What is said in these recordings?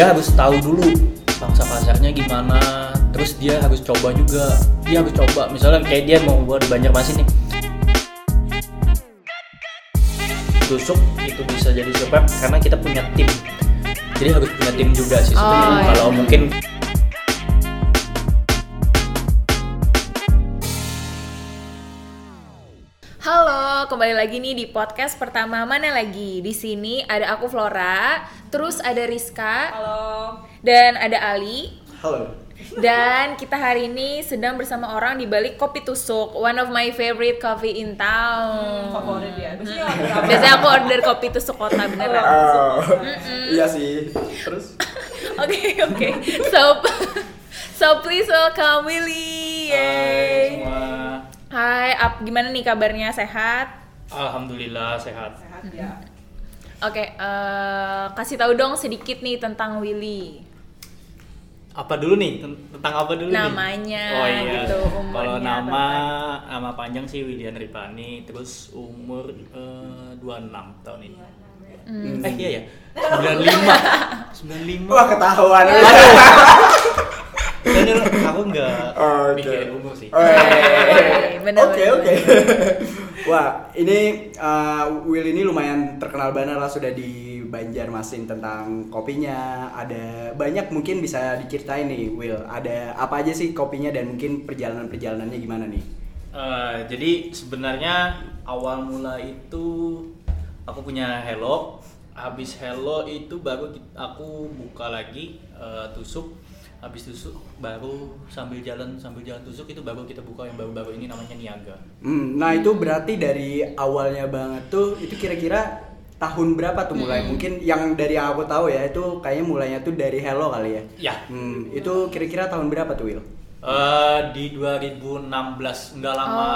dia harus tahu dulu bangsa pasarnya gimana terus dia harus coba juga. Dia harus coba misalnya kayak dia mau buat di Banjarmasin nih. Tusuk itu bisa jadi sebab karena kita punya tim. Jadi harus punya tim juga sih sebenarnya. Oh, iya. kalau mungkin kembali lagi nih di podcast pertama mana lagi? Di sini ada aku Flora, terus ada Rizka, Halo. dan ada Ali. Halo. Dan kita hari ini sedang bersama orang di balik Kopi Tusuk, one of my favorite coffee in town. Favorit ya. Biasanya aku order kopi tusuk kota beneran. Oh, iya sih. Terus Oke oke, so so please welcome Willy. Semua Hai, ap, gimana nih kabarnya? Sehat? Alhamdulillah sehat. Sehat ya. Oke, eh, kasih tahu dong sedikit nih tentang Willy. apa dulu nih? Ten- tentang apa dulu Namanya, nih? oh iya. gitu, kalau nama nama panjang sih William Ripani terus umur eh, 26 tahun ini. Hmm. eh iya ya 95 95 wah ketahuan. Bener, aku nggak Oke. mikirin umur sih. Oh, Oke, oke. Wah ini uh, Will ini lumayan terkenal banget lah sudah di Banjarmasin tentang kopinya. Ada banyak mungkin bisa diceritain nih Will. Ada apa aja sih kopinya dan mungkin perjalanan perjalanannya gimana nih? Eh, jadi sebenarnya awal mula itu aku punya Hello habis Hello itu baru aku buka lagi eh, tusuk habis tusuk baru sambil jalan sambil jalan tusuk itu baru kita buka yang baru-baru ini namanya Niaga Hmm, nah itu berarti dari awalnya banget tuh itu kira-kira tahun berapa tuh mulai? Mungkin yang dari yang aku tahu ya itu kayaknya mulainya tuh dari Hello kali ya. ya Hmm, itu kira-kira tahun berapa tuh Will? eh, di 2016 nggak lama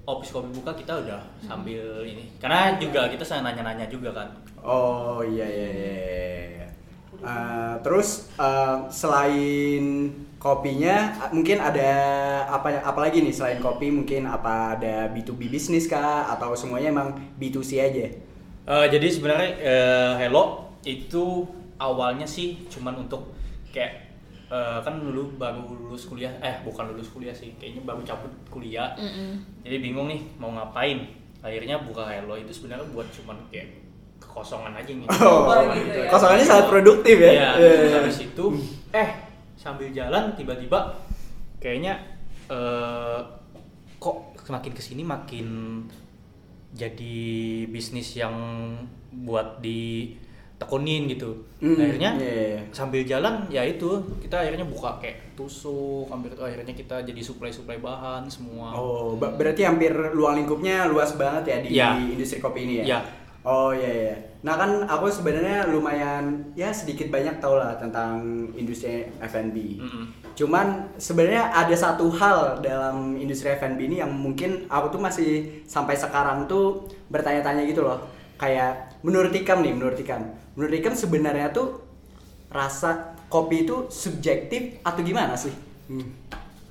Oh. Opis Kopi buka kita udah sambil ini karena juga kita saya nanya-nanya juga kan Oh iya iya iya. Uh, terus uh, selain kopinya uh, mungkin ada apa apalagi nih selain kopi mungkin apa ada B2B bisnis kah atau semuanya emang B2C aja? Eh, jadi sebenarnya eh, Hello itu awalnya sih cuman untuk kayak eh, kan dulu baru lulus kuliah eh bukan lulus kuliah sih kayaknya baru cabut kuliah Mm-mm. jadi bingung nih mau ngapain akhirnya buka Hello itu sebenarnya buat cuman kayak kekosongan aja nih Oh, Kosongan gitu ya. kosongannya sangat produktif ya. Iya, Iya, iya. habis itu eh sambil jalan tiba-tiba kayaknya eh, kok semakin ke sini makin jadi bisnis yang buat ditekunin gitu. Hmm, akhirnya iya, iya. sambil jalan ya itu kita akhirnya buka kayak tusuk, hampir akhirnya kita jadi supply-supply bahan semua. Oh, berarti hampir luang lingkupnya luas banget ya di Iya. industri kopi ini ya? Iya. Oh iya iya. Nah kan aku sebenarnya lumayan ya sedikit banyak tau lah tentang industri F&B. Mm-mm. Cuman sebenarnya ada satu hal dalam industri F&B ini yang mungkin aku tuh masih sampai sekarang tuh bertanya-tanya gitu loh. Kayak menurut Ikam nih, menurut Ikam. Menurut Ikam sebenarnya tuh rasa kopi itu subjektif atau gimana sih? Hmm.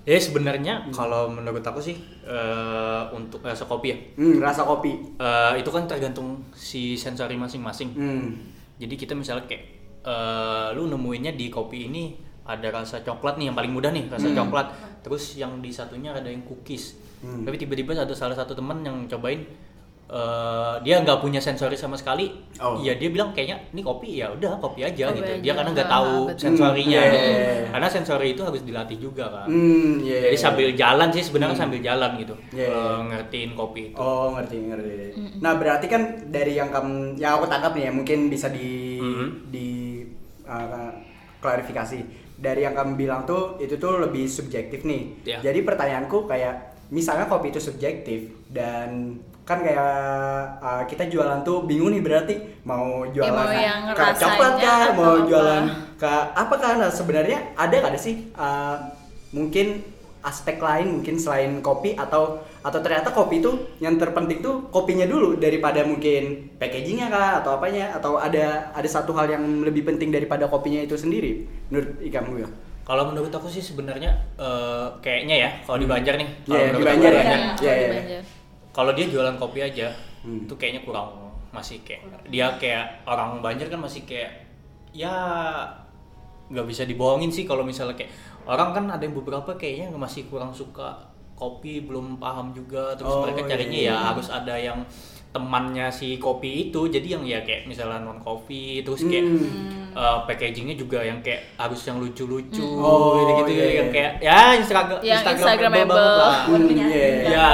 Ya sebenarnya kalau menurut aku sih eh, untuk rasa kopi ya Hmm, rasa kopi. Eh, itu kan tergantung si sensori masing-masing. Hmm. Jadi kita misalnya kayak eh, lu nemuinnya di kopi ini ada rasa coklat nih yang paling mudah nih rasa coklat. Terus yang di satunya ada yang cookies. Hmm. Tapi tiba-tiba ada salah satu teman yang cobain eh, dia nggak punya sensori sama sekali. Oh. Iya dia bilang kayaknya ini kopi ya udah kopi aja Kopi gitu. aja. Dia karena nggak Ah, tahu betul. sensorinya. Hmm, gitu. iya, iya, iya. Karena sensori itu harus dilatih juga kan. Hmm, iya. Jadi iya. sambil jalan sih sebenarnya sambil jalan gitu. Iya, iya. eh, ngertiin kopi itu. Oh ngerti ngerti. Nah berarti kan dari yang kamu yang aku tangkap nih ya mungkin bisa di Mhm. di uh, klarifikasi dari yang kamu bilang tuh itu tuh lebih subjektif nih. Ya. Jadi pertanyaanku kayak misalnya kopi itu subjektif dan kan kayak uh, kita jualan tuh bingung nih berarti mau jualan mau yang ke coklat kah, atau mau apa? jualan ke apa kan Nah, sebenarnya ada nggak ada sih uh, mungkin aspek lain mungkin selain kopi atau atau ternyata kopi itu yang terpenting tuh kopinya dulu daripada mungkin packagingnya kah atau apanya? Atau ada ada satu hal yang lebih penting daripada kopinya itu sendiri? Menurut ikam gue Kalau menurut aku sih sebenarnya eh, kayaknya ya kalau di Banjar nih. kalau Iya, menurut di aku Banjar ya. Iya, Iya, kalau iya, iya. Kalau dia jualan kopi aja, Hmm. itu kayaknya kurang masih kayak dia kayak orang Banjar kan masih kayak ya nggak bisa dibohongin sih kalau misalnya kayak orang kan ada yang beberapa kayaknya masih kurang suka kopi belum paham juga terus Oh, mereka iya, carinya iya. ya harus ada yang temannya si kopi itu jadi yang ya kayak misalnya non kopi terus kayak Hmm. uh, packagingnya juga yang kayak harus yang lucu-lucu Oh, gitu iya, iya. yang kayak ya Instagram Yang Instagramable Instagramable. lah. Hmm, iya. Ya.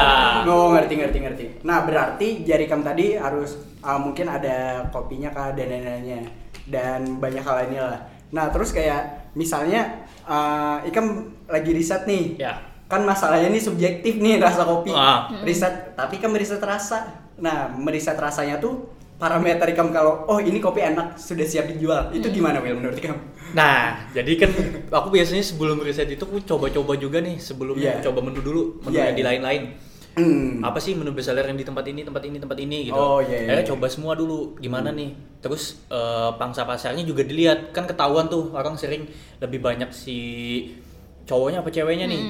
Oh ngerti ngerti ngerti. Nah berarti Jarikam tadi harus uh, mungkin ada kopinya kah dan lain-lainnya dan banyak hal lainnya lah. Nah terus kayak misalnya uh, Ikam lagi riset nih. Ya. Kan masalahnya nih subjektif nih rasa kopi. Ah. Riset tapi kan meriset rasa. Nah meriset rasanya tuh parameter Ikam kalau oh ini kopi enak sudah siap dijual. Itu gimana Will menurut Ikam? Nah, jadi kan aku biasanya sebelum riset itu aku coba-coba juga nih sebelumnya Iya. coba menu dulu, menu Iya, yang di iya. lain-lain. Hmm. Apa sih menu bestseller yang di tempat ini, tempat ini, tempat ini gitu. Oh, iya, iya. Akhirnya coba semua dulu gimana nih. Terus eh, pangsa pasarnya juga dilihat. Kan ketahuan tuh orang sering lebih banyak si cowoknya apa ceweknya nih.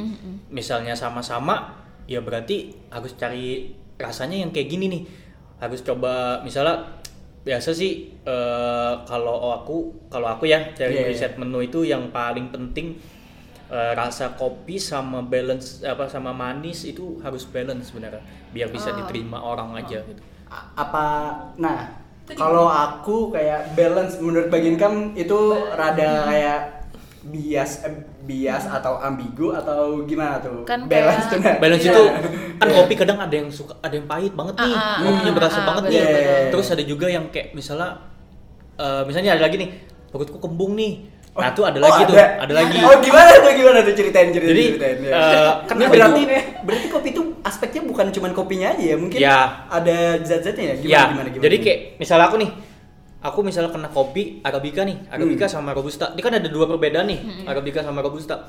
Misalnya sama-sama, ya berarti harus cari rasanya yang kayak gini nih. Harus coba misalnya biasa sih eh, kalau aku kalau aku ya dari Iya, iya. riset menu itu yang paling penting eh, rasa kopi sama balance apa sama manis itu harus balance sebenarnya biar bisa Oh. diterima orang aja gitu. Apa nah kalau aku kayak balance menurut bagian kam itu rada kayak bias eh, bias atau ambigu atau gimana tuh Kan balance kayak- tuh nah. Balance Iya. itu kan kopi kadang ada yang suka ada yang pahit banget nih, Ah, kopinya ah, berasa ah, banget betul, nih. betul. Terus ada juga yang kayak misalnya eh, misalnya ada lagi nih perutku kembung nih. Nah, tuh ada Oh, lagi tuh, ada lagi. oh gimana tuh gimana tuh ceritain ceritain Jadi, ceritain ya. eh, kan Ini ada berarti juga- berarti kopi itu aspeknya bukan cuman kopinya aja ya mungkin Ya. ada zat-zatnya ya gimana ya, gimana gimana jadi kayak misalnya aku nih, aku misalnya kena kopi arabica nih, arabica Hmm. sama robusta. Ini kan ada dua perbedaan nih, arabica sama robusta.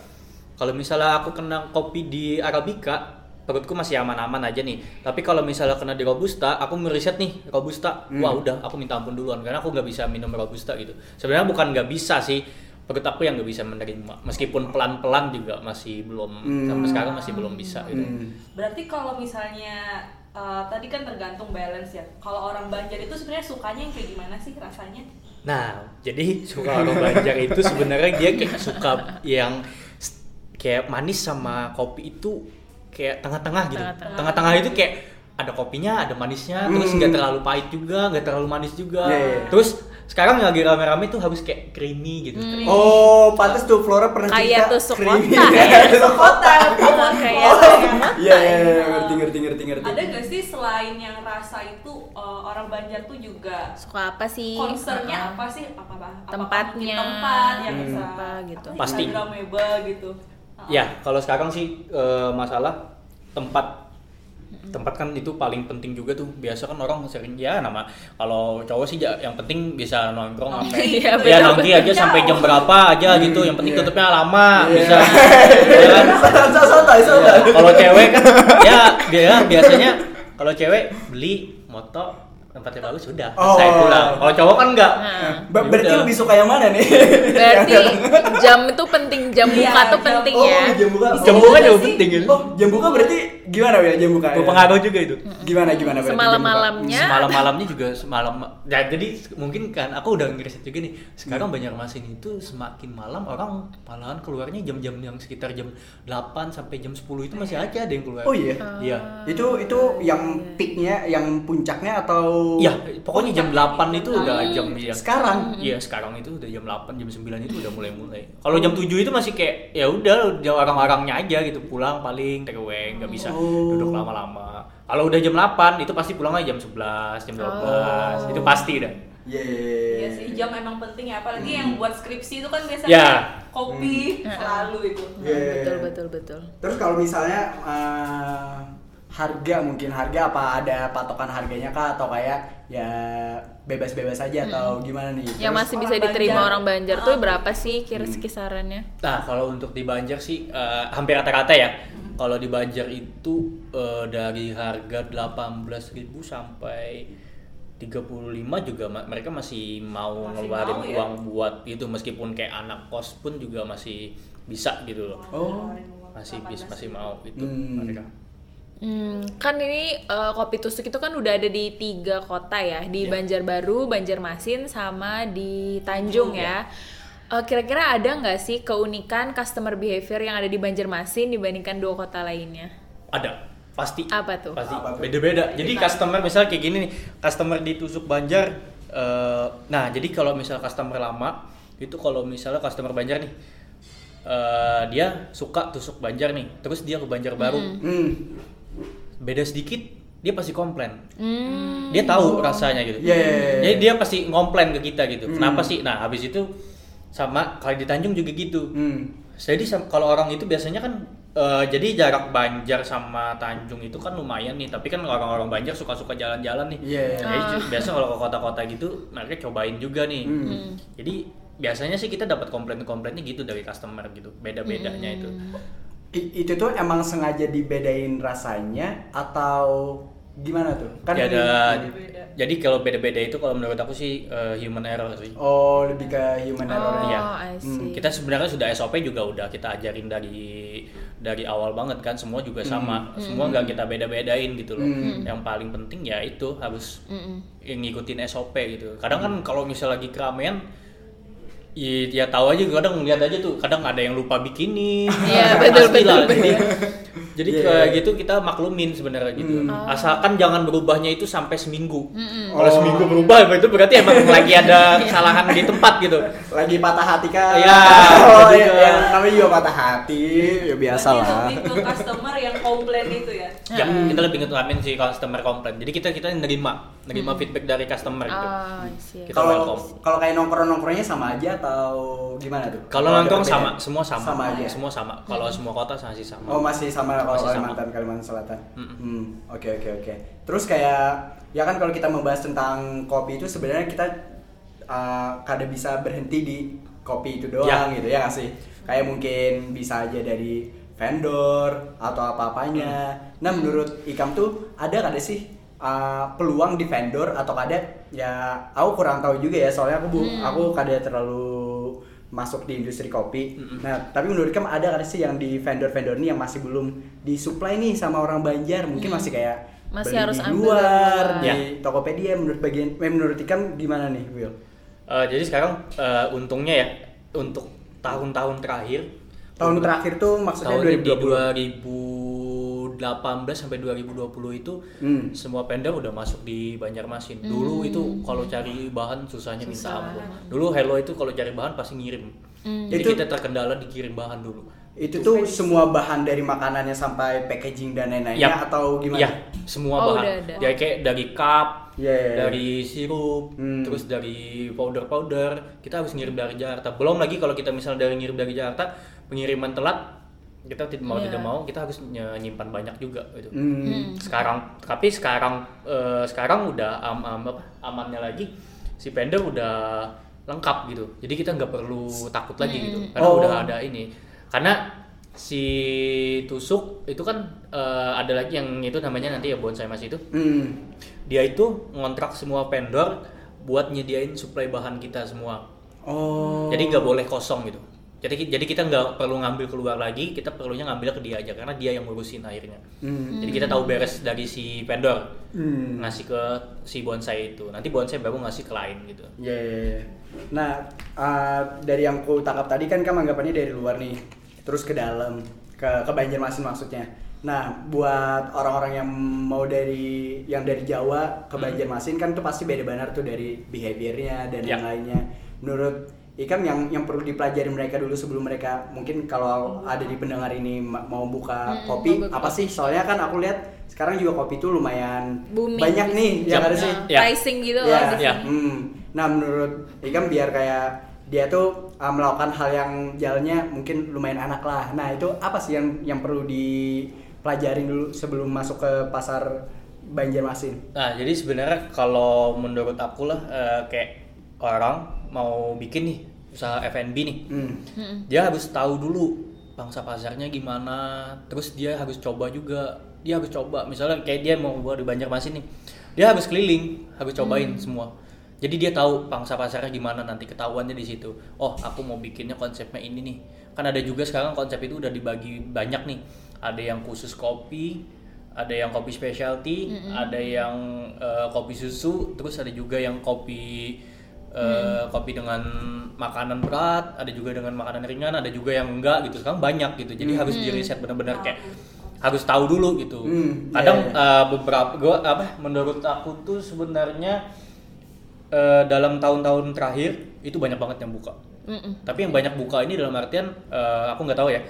Kalau misalnya aku kena kopi di arabica, perutku masih aman-aman aja nih. Tapi kalau misalnya kena di robusta, aku meriset nih robusta. Hmm. Wah udah, aku minta ampun duluan karena aku nggak bisa minum robusta gitu. Sebenarnya bukan nggak bisa sih, perut aku yang nggak bisa menerima. Meskipun pelan-pelan juga masih belum Hmm. sampai sekarang masih belum bisa gitu. Hmm. Berarti kalau misalnya eh, tadi kan tergantung balance ya. Kalau orang Banjar itu sebenarnya sukanya yang kayak gimana sih rasanya? Nah, jadi suka orang Banjar itu sebenarnya dia kayak suka yang kayak manis sama kopi itu kayak tengah-tengah gitu. Tengah-tengah. Itu kayak ada kopinya, ada manisnya, terus Hmm. nggak terlalu pahit juga, nggak terlalu manis juga. Iya, iya. Terus sekarang yang lagi rame-rame tuh harus kayak creamy gitu. Oh, pantas tuh Flora pernah Kayak cerita tusuk creamy. kota ya. Tusuk kota. Iya, kayak Oh, kayak- Iya, iya, iya, ngerti, ngerti, ngerti, ngerti. Ada gak sih selain yang rasa itu eh, orang Banjar tuh juga suka apa sih? concernnya Ah. apa sih? Apa apa? Tempatnya. tempat yang Hmm. bisa Apa gitu. Pasti. Instagramable gitu. Ya, kalau sekarang sih eh, masalah tempat tempat kan itu paling penting juga tuh biasa kan orang sering ya nama kalau cowok sih yang penting bisa nongkrong Nongki. sampai Iya, ya nongki aja sampai jam berapa aja gitu yang penting iya. tutupnya lama Iya. bisa ya kan? Santai, santai. kalau cewek kan ya dia biasanya kalau cewek beli moto tempatnya bagus sudah Oh. saya pulang kalau cowok kan enggak Nah. Ba- berarti Yaudah. lebih suka yang mana nih? Berarti jam itu penting, jam Iya, buka tuh jam- penting oh, ya. jam buka. Bisa jam buka juga penting gitu Oh, jam buka berarti gimana ya jam buka? ya? berpengaruh juga itu Gimana gimana berarti jam buka? Semalam-malamnya. semalam-malamnya juga semalam ya, jadi mungkin kan aku udah ngeriset juga nih sekarang Banjarmasin itu semakin malam orang malahan keluarnya jam-jam yang sekitar jam 8 sampai jam 10 itu masih aja ada yang keluar Oh iya. iya Itu itu yang peaknya, yang puncaknya atau Iya, pokoknya jam 8 itu udah Hmm. jam ya. sekarang? Iya, sekarang itu udah jam 8, jam 9 itu udah mulai-mulai. Kalau jam 7 itu masih kayak ya udah udah orang-orangnya aja gitu, pulang paling take away, nggak bisa Oh. duduk lama-lama. Kalau udah jam 8 itu pasti pulangnya jam 11, jam 12. Oh. Itu pasti dah. Iya. Iya sih, jam emang penting ya, apalagi yang buat skripsi itu kan biasanya Ya. kopi Hmm. selalu itu. Iya. Betul betul betul. Terus kalau misalnya eh, harga mungkin harga apa ada patokan harganya kah atau kayak ya bebas-bebas aja atau gimana nih? Yang masih bisa orang diterima Banjar. orang Banjar tuh Ah. berapa sih kira kisarannya? Nah, kalau untuk di Banjar sih eh, hampir rata-rata ya. Kalau di Banjar itu eh, dari harga 18.000 sampai 35 juga ma- mereka masih mau Masih ngeluarin mau ya? uang buat itu meskipun kayak anak kos pun juga masih bisa gitu loh. Oh. Masih bis masih mau itu Hmm. mereka. Hmm, kan ini eh, kopi tusuk itu kan udah ada di tiga kota ya, di Iya. Banjarbaru, Banjarmasin, sama di Tanjung ya. Eh, Kira-kira ada nggak sih keunikan customer behavior yang ada di Banjarmasin dibandingkan dua kota lainnya? Ada, pasti. Apa tuh? Pasti Apa tuh? beda-beda. Jadi customer misalnya kayak gini nih, customer di tusuk Banjar. eh, nah, jadi kalau misal customer lama itu kalau misalnya customer Banjar nih, eh, dia suka tusuk Banjar nih, terus dia ke Banjarbaru, Hmm. Beda sedikit dia pasti komplain. Hmm. Dia tahu rasanya gitu. Iya, iya, iya. Jadi dia pasti ngomplain ke kita gitu. Hmm. Kenapa sih? Nah, habis itu sama kalau di Tanjung juga gitu. Hmm. Jadi kalau orang itu biasanya kan eh, jadi jarak Banjar sama Tanjung itu kan lumayan nih, tapi kan orang-orang Banjar suka-suka jalan-jalan nih. Iya, iya. Jadi ju- biasa kalau ke kota-kota gitu mereka cobain juga nih. Hmm. Jadi biasanya sih kita dapat komplain-komplainnya gitu dari customer gitu. Beda-bedanya itu. Itu tuh emang sengaja dibedain rasanya atau gimana tuh? Kan Ya ada jadi kalau beda-beda itu kalau menurut aku sih eh, human error sih. Oh, lebih ke human error. Oh, Iya. I see. kita sebenarnya sudah SOP juga udah kita ajarin dari dari awal banget kan semua juga sama semua nggak kita beda-bedain gitu loh Hmm. yang paling penting ya itu harus yang ngikutin SOP gitu kadang kan kalau misal lagi keramaian ya, ya tahu aja kadang ngeliat aja tuh kadang ada yang lupa bikinin Iya, betul, betul, jadi betul. Jadi Iya, kayak iya. gitu kita maklumin sebenarnya gitu Hmm. asalkan jangan berubahnya itu sampai seminggu Mm-mm. kalau Oh. seminggu berubah itu berarti emang lagi ada kesalahan di tempat gitu Lagi patah hati kan? Iya, Oh, itu iya, juga. iya. namanya juga patah hati. Ya biasa lah. lebih ke customer yang komplain itu ya. Ya, kita lebih ngutamain sih customer komplain. Jadi kita kita nerima, nerima feedback dari customer gitu. Oh, Kalau welcome. kalau kayak nongkrong-nongkrongnya sama aja atau gimana tuh? Kalau nongkrong sama, semua sama. Sama aja. Semua sama. Kalau semua kota masih sama. Oh masih sama kalau Masih sama. Kalimantan Kalimantan Selatan. Hmm, oke oke oke. Terus kayak ya kan kalau kita membahas tentang kopi itu sebenarnya kita uh, kada bisa berhenti di kopi itu doang Ya. gitu ya nggak sih? Kayak mungkin bisa aja dari vendor atau apa-apanya. Nah menurut Ikam tuh ada kada sih uh, peluang di vendor atau kada? Ya aku kurang tahu juga ya soalnya aku bu, aku kada terlalu masuk di industri kopi. Mm-mm. Nah, tapi menurut kamu ada kada sih yang di vendor-vendor nih yang masih belum disuplai nih sama orang Banjar? Mungkin masih kayak Masih beli harus di ambil luar luar. di Tokopedia menurut bagian eh, menurut Ikam gimana nih, Will? Eh, jadi sekarang eh, untungnya ya untuk tahun-tahun terakhir Tahun terakhir tuh maksudnya tahun di 2020. 2018 sampai 2020 itu Hmm. semua vendor udah masuk di Banjarmasin. Dulu itu kalau cari bahan susahnya minta Susah. ampun. Dulu Hello itu kalau cari bahan pasti ngirim. Hmm. Jadi Itu- kita terkendala dikirim bahan dulu. Itu tuh semua bahan dari makanannya sampai packaging dan lain-lainnya Yap. atau gimana? Iya, semua Oh, bahan. udah. Dari kayak dari cup, iya, iya. dari sirup, Hmm. terus dari powder-powder, kita harus ngirim dari Jakarta. Belum lagi kalau kita misalnya dari ngirim dari Jakarta, pengiriman telat, kita tidak mau Iya. tidak mau, kita harus ny- nyimpan banyak juga gitu. Hmm. Sekarang, tapi sekarang eh, sekarang udah am, am- apa, amannya lagi, si vendor udah lengkap gitu. Jadi kita nggak perlu takut lagi gitu, karena Oh. udah ada ini. Karena si tusuk itu kan eh, ada lagi yang itu namanya nanti ya bonsai mas itu Hmm. dia itu ngontrak semua vendor buat nyediain suplai bahan kita semua Oh. jadi nggak boleh kosong gitu jadi jadi kita nggak perlu ngambil keluar lagi kita perlunya ngambil ke dia aja karena dia yang ngurusin akhirnya Hmm. jadi kita tahu beres dari si vendor Hmm. ngasih ke si bonsai itu nanti bonsai baru ngasih ke lain gitu Iya, iya, iya. Nah, uh, dari yang ku tangkap tadi kan kamu anggapannya dari luar nih, terus ke dalam, ke ke Banjarmasin maksudnya. Nah, buat orang-orang yang mau dari yang dari Jawa ke Hmm. Banjarmasin kan tuh pasti beda benar tuh dari behaviornya dan Ya. yang lainnya. Menurut Ikam yang yang perlu dipelajari mereka dulu sebelum mereka mungkin kalau ada di pendengar ini ma- mau buka Hmm, kopi mau buka apa sih? Soalnya kan aku lihat sekarang juga kopi tuh lumayan Booming banyak nih, ya Yap. ada sih. Nah, Ya. pricing gitu Ya, loh ya. sini. hmm. Nah menurut Ikam biar kayak dia tuh uh, melakukan hal yang jalannya mungkin lumayan anak lah. Nah itu apa sih yang yang perlu dipelajarin dulu sebelum masuk ke pasar Banjarmasin? Nah, jadi sebenarnya kalau menurut aku lah eh, kayak orang mau bikin nih usaha F&B nih, Hmm. Mm-mm. dia harus tahu dulu bangsa pasarnya gimana, terus dia harus coba juga, dia harus coba. Misalnya kayak dia mau buat di Banjarmasin nih, dia harus keliling, harus cobain semua. Jadi dia tahu pangsa pasarnya gimana nanti ketahuannya di situ. Oh, aku mau bikinnya konsepnya ini nih. Kan ada juga sekarang konsep itu udah dibagi banyak nih. Ada yang khusus kopi, ada yang kopi specialty, ada yang eh, kopi susu, terus ada juga yang kopi eh, kopi dengan makanan berat, ada juga dengan makanan ringan, ada juga yang enggak gitu. Sekarang banyak gitu. Jadi harus di riset benar-benar kayak harus tahu dulu gitu. Hmm, Kadang iya, iya. eh, beberapa gua apa menurut aku tuh sebenarnya eh, dalam tahun-tahun terakhir itu banyak banget yang buka. Mm-mm. Tapi yang banyak buka ini dalam artian eh, aku nggak tahu ya.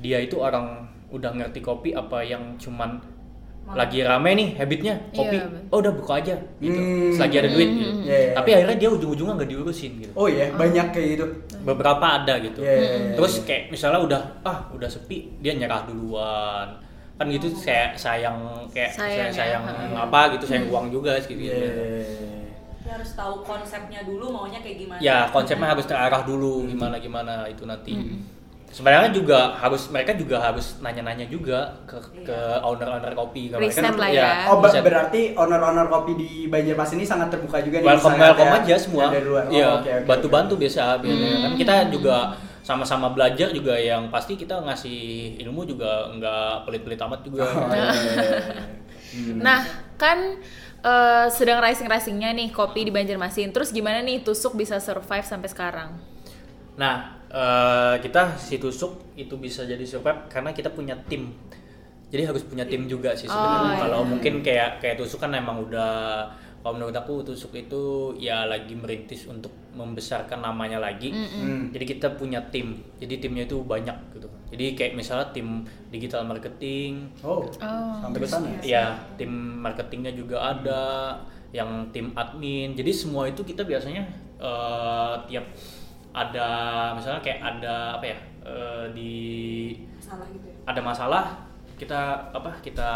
Dia itu orang udah ngerti kopi apa yang cuman lagi rame nih habitnya kopi. Iya, betul. oh udah buka aja gitu. Hmm. Selagi ada duit gitu. Iya, iya, Tapi akhirnya dia ujung-ujungnya nggak diurusin gitu. Oh iya, banyak kayak gitu. Beberapa ada gitu. Iya, iya, iya, Terus kayak misalnya udah ah udah sepi dia nyerah duluan. Kan gitu saya sayang kayak Sayang saya ya, sayang ha. apa gitu sayang uang juga gitu. Iya. Ya harus tahu konsepnya dulu maunya kayak gimana. ya konsepnya harus terarah dulu gimana gimana itu nanti sebenarnya juga harus mereka juga harus nanya-nanya juga ke ke owner-owner kopi Kalau mereka kan- lah ya. Oh, riset. berarti owner-owner kopi di Banjarmasin ini sangat terbuka juga nih. welcome misalnya welcome ada aja semua. Oh, iya oke, oke, bantu-bantu oke. biasa biasanya kan kita juga sama-sama belajar juga yang pasti kita ngasih ilmu juga nggak pelit-pelit amat juga Oh, iya, iya, iya. Hmm. Nah, kan eh, sedang rising-risingnya nih kopi di Banjarmasin. Terus gimana nih Tusuk bisa survive sampai sekarang? Nah, eh, kita si tusuk itu bisa jadi survive karena kita punya tim. Jadi harus punya tim juga sih sebenarnya. Oh, Kalau iya. mungkin kayak kayak tusuk kan emang udah kalau menurut aku tusuk itu ya lagi merintis untuk membesarkan namanya lagi. Hmm. Jadi kita punya tim. Jadi timnya itu banyak gitu. Jadi kayak misalnya tim digital marketing, Oh, Oh. sampai terus sana. ya tim marketingnya juga ada yang tim admin jadi semua itu kita biasanya eh, tiap ada misalnya kayak ada apa ya eh, di Salah gitu ya. ada masalah kita apa kita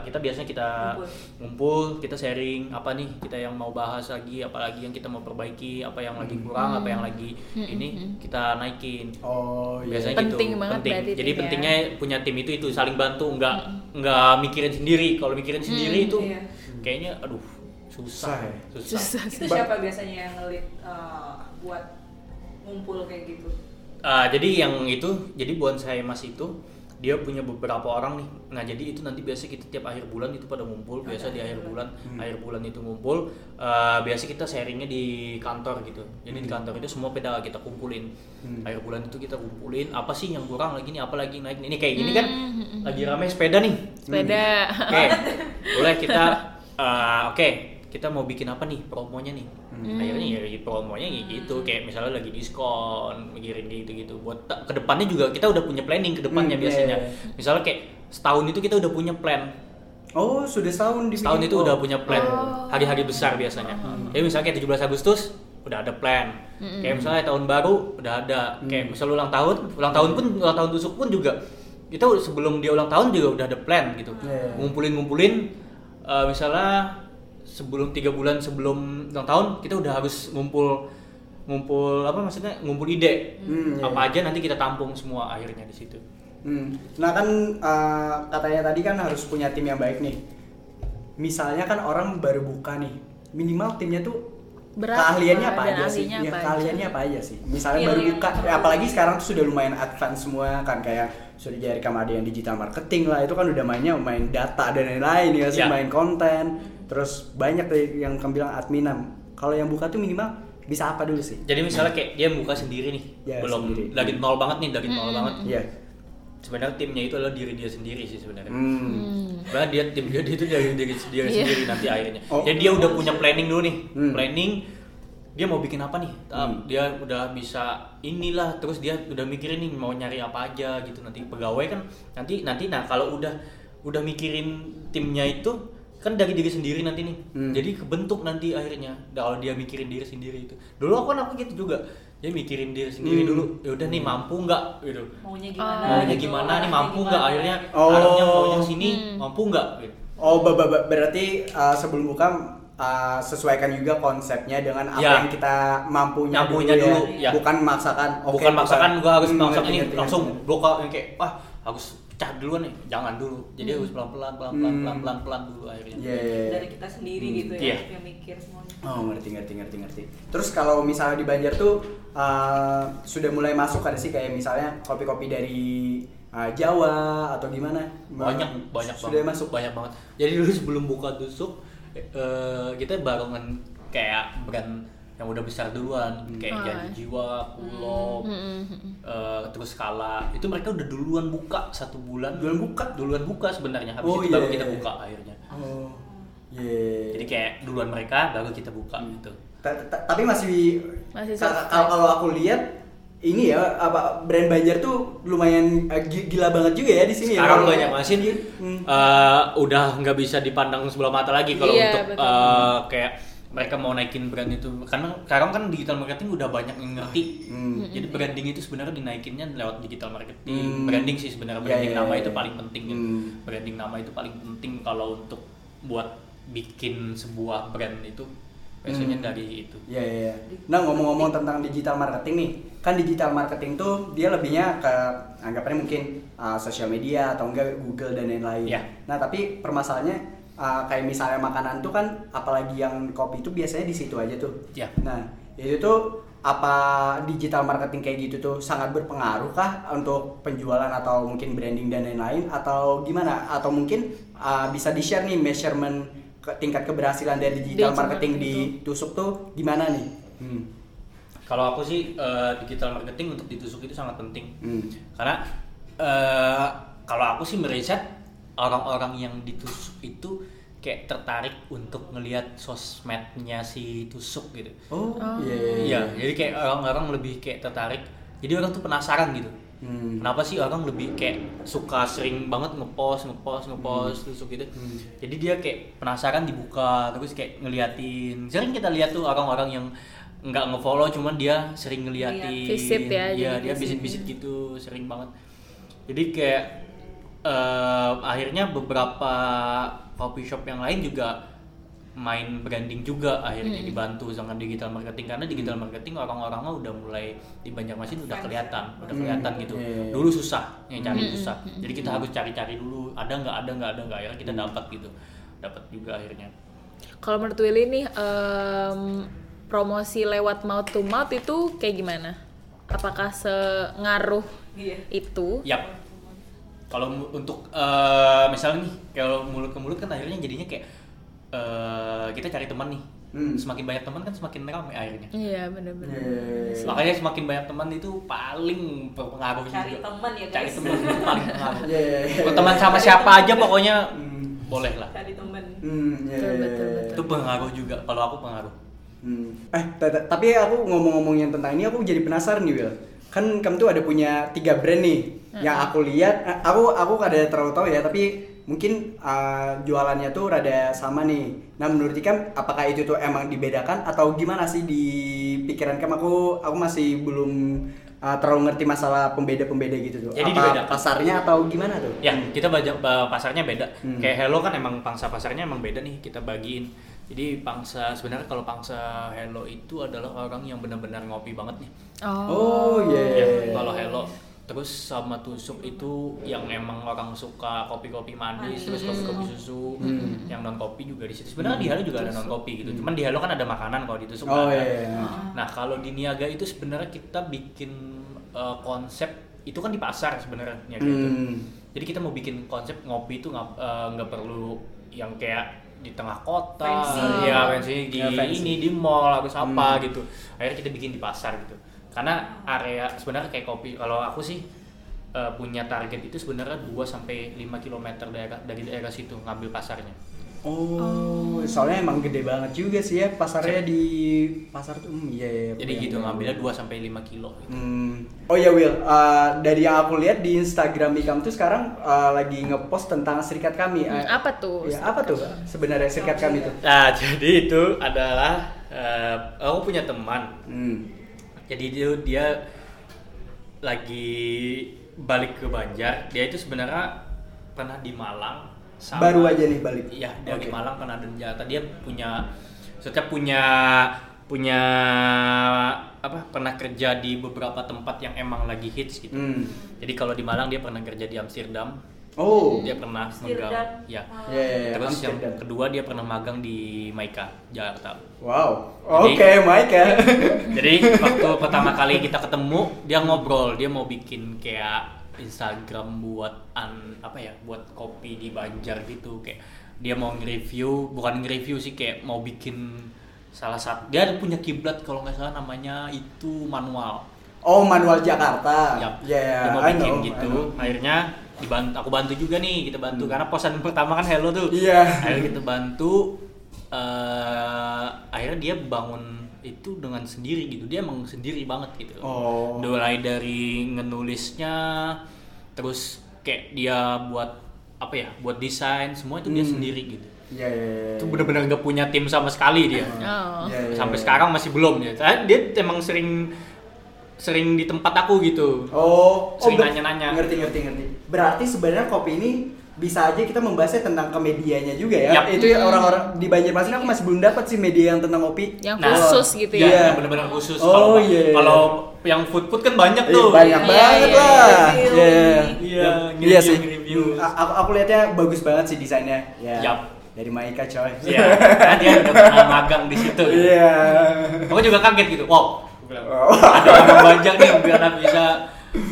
kita biasanya kita Ngumpul. ngumpul kita sharing apa nih kita yang mau bahas lagi apalagi yang kita mau perbaiki apa yang lagi kurang apa yang lagi ini kita naikin Oh, iya. biasanya Penting gitu banget penting berarti jadi tim ya. pentingnya punya tim itu itu saling bantu nggak nggak mikirin sendiri kalau mikirin sendiri itu Iya. kayaknya aduh susah Susah ya? susah, Susah Itu siapa biasanya yang ngelit uh, buat ngumpul kayak gitu? Ah, jadi yang itu jadi bonsai mas itu dia punya beberapa orang nih. Nah jadi itu nanti biasa kita tiap akhir bulan itu pada ngumpul biasa di akhir bulan. Akhir bulan itu ngumpul Eh, biasa kita sharingnya di kantor gitu. Jadi di kantor itu semua peda kita kumpulin. Akhir bulan itu kita kumpulin apa sih yang kurang lagi nih apa lagi yang naik ini kayak gini kan lagi rame sepeda nih. Sepeda. Oke, boleh kita eh, oke kita mau bikin apa nih promonya nih. Akhirnya ya ya promonya ya gitu kayak misalnya lagi diskon, mikirin gitu gitu. Buat ke depannya juga kita udah punya planning ke depannya Hmm, biasanya. iya, iya. Misalnya kayak setahun itu kita udah punya plan. Oh, sudah setahun di Setahun itu udah punya plan Oh. hari-hari besar biasanya. Jadi misalnya kayak 17 Agustus udah ada plan. Kayak misalnya tahun baru udah ada. Kayak misalnya ulang tahun, ulang tahun pun ulang tahun tusuk pun juga kita udah- sebelum dia ulang tahun juga udah ada plan gitu. Iya. Ngumpulin-ngumpulin eh, misalnya sebelum tiga bulan sebelum ulang tahun kita udah harus ngumpul ngumpul apa maksudnya ngumpul ide Hmm, iya. apa aja nanti kita tampung semua akhirnya di situ. Hmm. Nah kan eh, katanya tadi kan harus punya tim yang baik nih. Misalnya kan orang baru buka nih, minimal timnya tuh Berapa keahliannya apa aja sih? Ya, apa aja? keahliannya apa aja sih? Misalnya Skill baru yang buka, ya, apalagi sekarang tuh sudah lumayan advance semua kan kayak sudah jadi rekam ada yang digital marketing lah itu kan udah mainnya main data dan lain-lain ya sih Ya. main konten terus banyak yang kamu bilang adminan kalau yang buka tuh minimal bisa apa dulu sih Jadi misalnya kayak dia buka sendiri nih, Ya, belum sendiri. lagi nol banget nih, dari nol banget. Iya Sebenarnya timnya itu adalah diri dia sendiri sih sebenarnya. hmm. Sebenarnya dia tim dia, dia itu dari diri dia Iya. sendiri nanti akhirnya. Oh. Jadi dia udah punya planning dulu nih. Hmm. Planning dia mau bikin apa nih? Hmm. Dia udah bisa inilah terus dia udah mikirin nih mau nyari apa aja gitu nanti pegawai kan nanti nanti nah kalau udah udah mikirin timnya itu kan dari diri sendiri nanti nih. Hmm. Jadi kebentuk nanti akhirnya kalau dia mikirin diri sendiri itu. Dulu aku kan aku gitu juga. Dia mikirin diri sendiri Hmm. dulu. Ya udah nih mampu nggak gitu Maunya Oh. gimana? maunya gitu, gimana nih mampu nggak akhirnya Oh. arahnya maunya sini mampu nggak gitu. Oh, berarti uh, sebelum buka uh, sesuaikan juga konsepnya dengan apa Ya. yang kita mampunya, Mampunya dulu, ya. Bukan memaksakan. oke, bukan maksakan gua harus Hmm, maksa ngerti, ini langsung bloka yang kayak wah harus pecah duluan nih jangan dulu jadi harus pelan pelan pelan pelan Hmm. pelan pelan pelan dulu akhirnya Iya, iya, iya. Dari kita sendiri Hmm. gitu ya, Iya. yang mikir semuanya. Oh, ngerti, ngerti, ngerti, ngerti. Terus kalau misalnya di Banjar tuh uh, sudah mulai masuk ada sih kayak misalnya kopi-kopi dari ah, Jawa atau gimana? banyak banyak sudah banget masuk. banyak banget jadi dulu sebelum buka tusuk eh, kita barengan kayak brand yang udah besar duluan. Kayak Oh. jadi jiwa kulo eh, terus kala. Itu mereka udah duluan buka satu bulan. Duluan buka? duluan buka sebenarnya. Habis Oh, itu baru iya, kita iya. buka akhirnya. Oh, yeah. jadi kayak duluan mereka baru kita buka Hmm. gitu. Ta- ta- tapi masih Masih kalau aku lihat ini ya apa brand Banjar tuh lumayan gi- gila banget juga ya di sini ya. sekarang banyak masin Hmm. eh, udah nggak bisa dipandang sebelah mata lagi kalau Iya, untuk betul. eh, kayak mereka mau naikin brand itu karena sekarang kan digital marketing udah banyak yang ngerti Hmm. jadi branding itu sebenarnya dinaikinnya lewat digital marketing Hmm. branding sih sebenarnya Iya, branding iya, nama iya. itu paling penting gitu. Hmm. branding nama itu paling penting kalau untuk buat bikin sebuah brand itu biasanya Hmm. dari itu Iya iya. iya. Nah ngomong-ngomong tentang digital marketing nih, kan digital marketing tuh dia lebihnya ke anggapannya mungkin uh, sosial media atau enggak Google dan lain-lain. Iya. Nah tapi permasalahannya uh, kayak misalnya makanan tuh kan apalagi yang kopi itu biasanya di situ aja tuh. Iya. Nah itu tuh apa digital marketing kayak gitu tuh sangat berpengaruh kah untuk penjualan atau mungkin branding dan lain-lain atau gimana? Atau mungkin uh, bisa di share nih measurement ke, tingkat keberhasilan dari digital Digital marketing di tusuk tuh gimana nih? Hmm. kalau aku sih eh, digital marketing untuk ditusuk itu sangat penting Hmm. karena eh, kalau aku sih meriset orang-orang yang ditusuk itu kayak tertarik untuk ngelihat sosmednya si tusuk gitu Oh, Oh. iya. iya, iya jadi kayak orang-orang lebih kayak tertarik jadi orang tuh penasaran gitu Hmm. kenapa sih orang lebih kayak suka sering banget ngepost ngepost ngepost tusuk gitu. Hmm. jadi dia kayak penasaran dibuka terus kayak ngeliatin. Sering kita lihat tuh orang-orang yang nggak ngefollow cuman dia sering ngeliatin. Visit ya, Iya, jadi dia visit gitu sering banget. Jadi kayak eh, akhirnya beberapa coffee shop yang lain juga main branding juga akhirnya dibantu dengan digital marketing. Karena digital marketing orang-orangnya udah mulai di Banjarmasin udah kelihatan udah Hmm, kelihatan gitu. Iya, iya. dulu susah yang cari susah. Jadi kita harus cari-cari dulu ada nggak ada nggak ada nggak akhirnya kita dapat gitu. Dapat juga akhirnya. Kalau menurut Willy nih em, promosi lewat mouth to mouth itu kayak gimana? Apakah sengaruh Iya. itu? Yap. Kalau untuk eh, misalnya nih, kalau mulut ke mulut kan akhirnya jadinya kayak eh, kita cari teman nih. Hmm. Semakin banyak teman kan semakin ramai akhirnya. Iya benar-benar. Iya. Makanya semakin banyak teman itu paling berpengaruh Cari juga. teman ya, Cari guys. teman itu paling berpengaruh. Iya, iya, iya. Berteman sama siapa aja pokoknya Hmm. boleh lah. Cari temen. Hmm, iya, Betul, iya, betul, iya. betul. Itu pengaruh juga. Kalau aku pengaruh. Hmm. Eh, ta- ta- tapi aku ngomong-ngomongin tentang ini aku jadi penasaran nih, Will. Kan kamu tuh ada punya tiga brand nih. Yang aku lihat, eh, aku aku kada terlalu tahu ya, tapi mungkin eh, jualannya tuh rada sama nih. Nah, menurut Ikam apakah itu tuh emang dibedakan atau gimana sih di pikiran kamu? Aku aku masih belum eh, terlalu ngerti masalah pembeda-pembeda gitu tuh. Jadi Apa dibedakan. pasarnya atau gimana tuh? Ya, kita baca ba- pasarnya beda. Hmm. Kayak Hello kan emang pangsa pasarnya emang beda nih, kita bagiin. Jadi pangsa sebenarnya kalau pangsa Hello itu adalah orang yang benar-benar ngopi banget nih. Oh, iya. Ya, kalau Hello terus sama tusuk itu yang emang orang suka kopi-kopi manis, terus kopi-kopi susu, yang non kopi juga di situ. Sebenarnya di Hello juga ada non kopi gitu. Cuman di Hello kan ada makanan kalau di tusuk Oh, nggak ada. iya, iya. Nah, kalau di Niaga itu sebenarnya kita bikin uh, konsep itu kan di pasar sebenarnya. Hmm. Jadi kita mau bikin konsep ngopi itu nggak uh, nggak perlu yang kayak di tengah kota, Fancy. ya fancy di Ya, fancy. ini di mall harus apa Hmm. gitu. Akhirnya kita bikin di pasar gitu. Karena area sebenarnya kayak kopi kalau aku sih uh, punya target itu sebenarnya 2 sampai 5 km daerah dari daerah situ ngambil pasarnya. Oh, soalnya emang gede banget juga sih ya pasarnya di pasar tuh. Hmm, iya, iya. Jadi iya, gitu iya. ngambilnya 2 sampai 5 kilo gitu. Hmm. Oh ya Will, uh, dari yang aku lihat di Instagram Ikam tuh sekarang uh, lagi ngepost tentang serikat kami. Hmm, Eh, apa tuh? Ya, apa tuh sebenarnya serikat kami tuh? Nah, jadi itu adalah eh, aku punya teman. Hmm. Jadi dia dia lagi balik ke Banjar. Dia itu sebenarnya pernah di Malang. sama- Baru aja nih balik. Iya, dari Oke. Malang pernah dan Jakarta. Dia punya setiap punya punya apa pernah kerja di beberapa tempat yang emang lagi hits gitu. Hmm. Jadi kalau di Malang dia pernah kerja di Amsterdam. Oh. Dia pernah magang. Ya. Oh. Ya, ya, ya, Terus Amsterdam. yang kedua dia pernah magang di Maika, Jakarta. Wow. Oke, Mike ya. Jadi waktu pertama kali kita ketemu, dia ngobrol, dia mau bikin kayak Instagram buat an apa ya buat kopi di Banjar gitu kayak dia mau nge-review bukan nge-review sih kayak mau bikin salah satu dia ada punya kiblat kalau nggak salah namanya itu manual Oh, manual Jakarta. Yap, Ya, dia mau I bikin know, gitu akhirnya dibantu aku bantu juga nih kita bantu karena posan pertama kan Hello tuh Iya. akhirnya kita bantu eh akhirnya dia bangun itu dengan sendiri gitu dia emang sendiri banget gitu Oh. mulai dari ngenulisnya terus kayak dia buat apa ya buat desain semua itu dia Hmm. sendiri gitu Iya, iya, iya. itu benar-benar nggak punya tim sama sekali dia Oh. Iya, iya, sampai iya. sekarang masih belum ya dia emang sering sering di tempat aku gitu Oh, Sering ber- nanya-nanya. Ngerti, ngerti, ngerti. Berarti sebenarnya kopi ini bisa aja kita membahasnya tentang ke medianya juga ya. Yap. Itu ya orang-orang di Banjarmasin aku masih belum dapat sih media yang tentang kopi. Yang Nah, khusus gitu Iya, ya. yang benar-benar khusus. Oh, kalau iya. kalau yang food food kan banyak Eh, tuh. banyak Iya, banget iya, lah. review Iya. Iya, Iya sih. Hmm, a- Aku, aku lihatnya bagus banget sih desainnya. Ya. Yap. Dari Maika coy. Iya, kan dia udah pernah magang di situ. Iya. Aku juga kaget gitu. Wow. Bilang, Oh. Ada Banjar nih biar anak bisa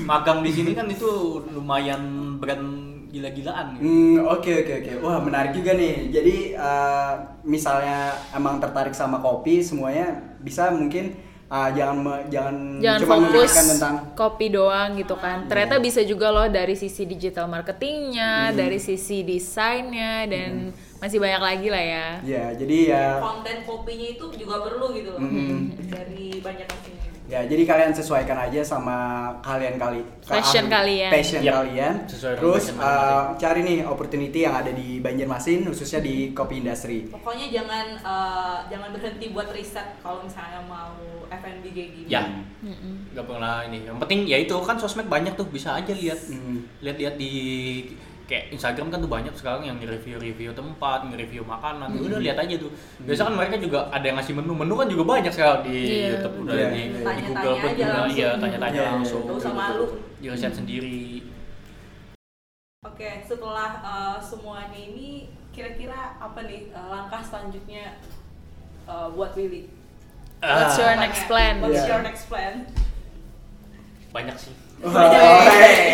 magang di sini kan itu lumayan brand gila-gilaan. Gitu. Hmm, oke oke oke. Wah, menarik juga nih. Jadi eh, misalnya emang tertarik sama kopi semuanya bisa mungkin eh, jangan me- jangan, Jangan cuma fokus tentang kopi doang gitu kan. Ternyata bisa juga loh dari sisi digital marketingnya, dari sisi desainnya dan masih banyak lagi lah ya. ya, jadi ya konten kopinya itu juga perlu gitu loh Mm. dari banyak ya jadi kalian sesuaikan aja sama kalian kali Passion ah, kalian. Passion Yap. kalian. Sesuai Terus passion eh, masing-masing. cari nih opportunity yang ada di Banjarmasin khususnya di kopi industri. pokoknya jangan eh, jangan berhenti buat riset kalau misalnya mau F&B kayak gini Ya, nggak pernah ini. Yang penting ya itu kan sosmed banyak tuh bisa aja lihat. Hmm. Lihat-lihat di kayak Instagram kan tuh banyak sekarang yang nge-review-review tempat, nge-review makanan. Hmm. Udah lihat aja tuh. Biasa kan mereka juga ada yang ngasih menu. Menu kan juga banyak sekarang di Iya, YouTube udah Iya, di, iya. di Tanya-tanya Google pun juga langsung. iya tanya-tanya Iya, iya, langsung. Nggak usah malu. Di riset sendiri. Oke, setelah eh, semuanya ini kira-kira apa nih eh, langkah selanjutnya eh, buat Willy? What's Ah, your next plan? What's Iya. your next plan? banyak sih. Wah,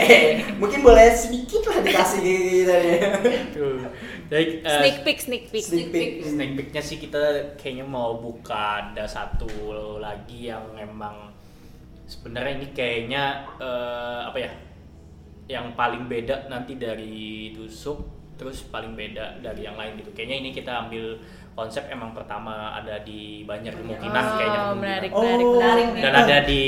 hey. Mungkin boleh sedikit lah dikasih gitu. Tuh. Jadi, eh, Sneak peek, sneak peek. Sneak peek. Snack peeknya sih kita kayaknya mau buka ada satu lagi yang emang sebenarnya ini kayaknya eh, apa ya yang paling beda nanti dari tusuk terus paling beda dari yang lain gitu kayaknya ini kita ambil konsep emang pertama ada di kemungkinan kayaknya Oh, kemungkinan. menarik, Oh. menarik, Menarik menarik. nih. dan ada di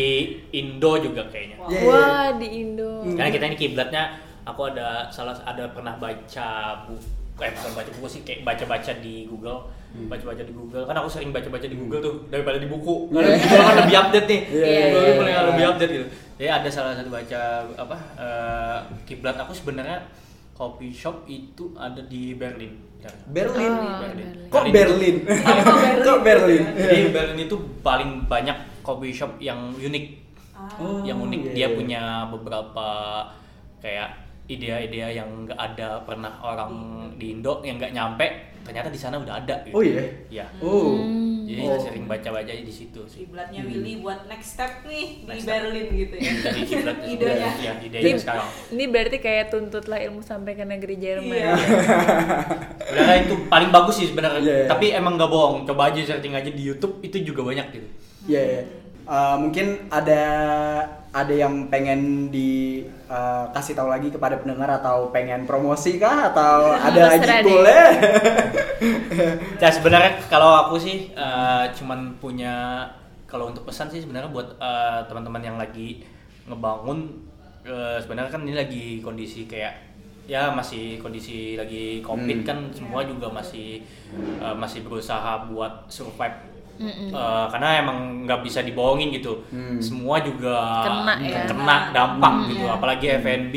Indo juga kayaknya Wah. Iya, iya. Wah, di Indo. karena kita ini kiblatnya aku ada salah ada pernah baca buku eh bukan baca buku sih kayak baca-baca di Google Hmm. baca-baca di Google kan aku sering baca-baca di Google tuh daripada di buku Iya. karena di Google kan lebih update nih Iya, iya, Google iya, paling iya. lebih update gitu jadi ada salah satu baca apa eh, kiblat aku sebenarnya coffee shop itu ada di Berlin Berlin. Oh, Berlin. Berlin. Kok Berlin? Kok Berlin? jadi Berlin itu paling banyak coffee shop yang unik Ah, Oh, yang unik iya, dia iya. punya beberapa kayak ide-ide yang nggak ada pernah orang di Indo yang nggak nyampe ternyata di sana udah ada gitu. Oh iya. ya Oh. Hmm. Jadi Oh. sering baca-baca di situ sih kiblatnya Hmm. Willy buat next step nih Next di step. Berlin gitu ya. dari kiblatnya Idenya. ya idenya sekarang ini berarti kayak tuntutlah ilmu sampai ke negeri Jerman. Iya. sebenarnya itu paling bagus sih sebenarnya Iya, iya. tapi emang nggak bohong coba aja searching aja di YouTube itu juga banyak gitu Iya, iya. Eh, mungkin ada ada yang pengen dikasih tahu lagi kepada pendengar atau pengen promosi kah atau ada lagi boleh? Ya sebenarnya kalau aku sih eh, cuman punya kalau untuk pesan sih sebenarnya buat eh, teman-teman yang lagi ngebangun eh, sebenarnya kan ini lagi kondisi kayak ya masih kondisi lagi covid Hmm. kan semua juga masih eh, masih berusaha buat survive Mm-mm. Eh, karena emang nggak bisa dibohongin gitu Hmm. semua juga Kena ya. kena dampak Hmm. gitu Iya. apalagi F&B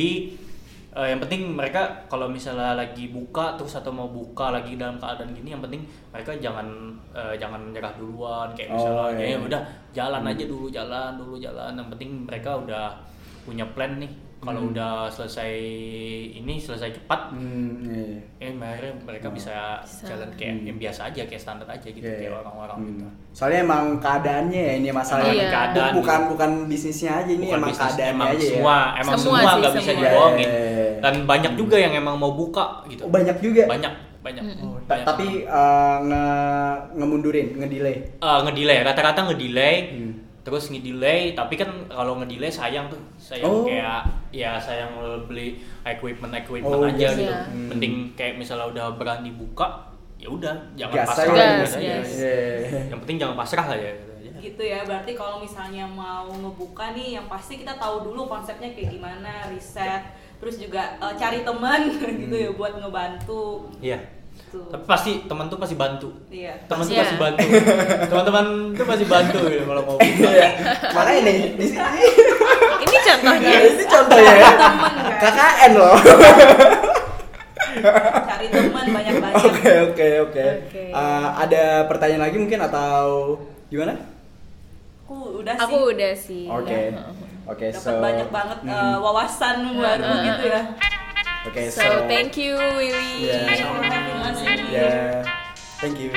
eh, yang penting mereka kalau misalnya lagi buka terus atau mau buka lagi dalam keadaan gini yang penting mereka jangan eh, jangan menyerah duluan kayak Oh, misalnya iya. ya udah jalan Hmm. aja dulu jalan dulu jalan yang penting mereka udah punya plan nih kalau Hmm. udah selesai ini selesai cepat Hmm, iya. eh akhirnya mereka bisa, Bisa. jalan kayak Hmm. yang biasa aja kayak standar aja gitu Iya, kayak iya. orang-orang Hmm. gitu Soalnya emang keadaannya ya ini masalahnya. Iya. Keadaan bukan gitu. bukan bisnisnya aja ini Bukan emang bisnis, keadaannya emang aja semua ya. emang Semua nggak bisa dibohongin Iya. dan banyak juga yang emang mau buka gitu Oh, banyak juga. banyak banyak, Ta- Banyak tapi banget. eh, nge ngemundurin, ngedelay. Eh, ngedelay rata-rata ngedelay Hmm. Terus ngedelay tapi kan kalau ngedelay sayang tuh sayang Oh. kayak ya sayang beli equipment equipment Oh, aja iya. gitu Hmm. mending kayak misalnya udah berani buka ya udah jangan Gas pasrah gitu aja. gas. Iya. yang penting jangan pasrah lah ya gitu aja. gitu ya berarti kalau misalnya mau ngebuka nih yang pasti kita tahu dulu konsepnya kayak gimana riset terus juga eh, cari teman gitu ya buat ngebantu iya Tuh. tapi pasti teman tuh pasti bantu iya teman tuh Iya. pasti bantu teman-teman tuh pasti bantu gitu kalau mau Iya. Makanya nih di sini Ini contohnya. ini contohnya ya. temen kan KKN loh. cari teman banyak-banyak Oke oke oke. Oke. Eh, Ada pertanyaan lagi mungkin atau gimana? aku udah Aku sih udah sih. Oke. Oke, so banyak banget Hmm. eh, wawasan baru gitu ya Oke, So, thank you Willy. Yeah. Terima kasih. Yeah. Thank you.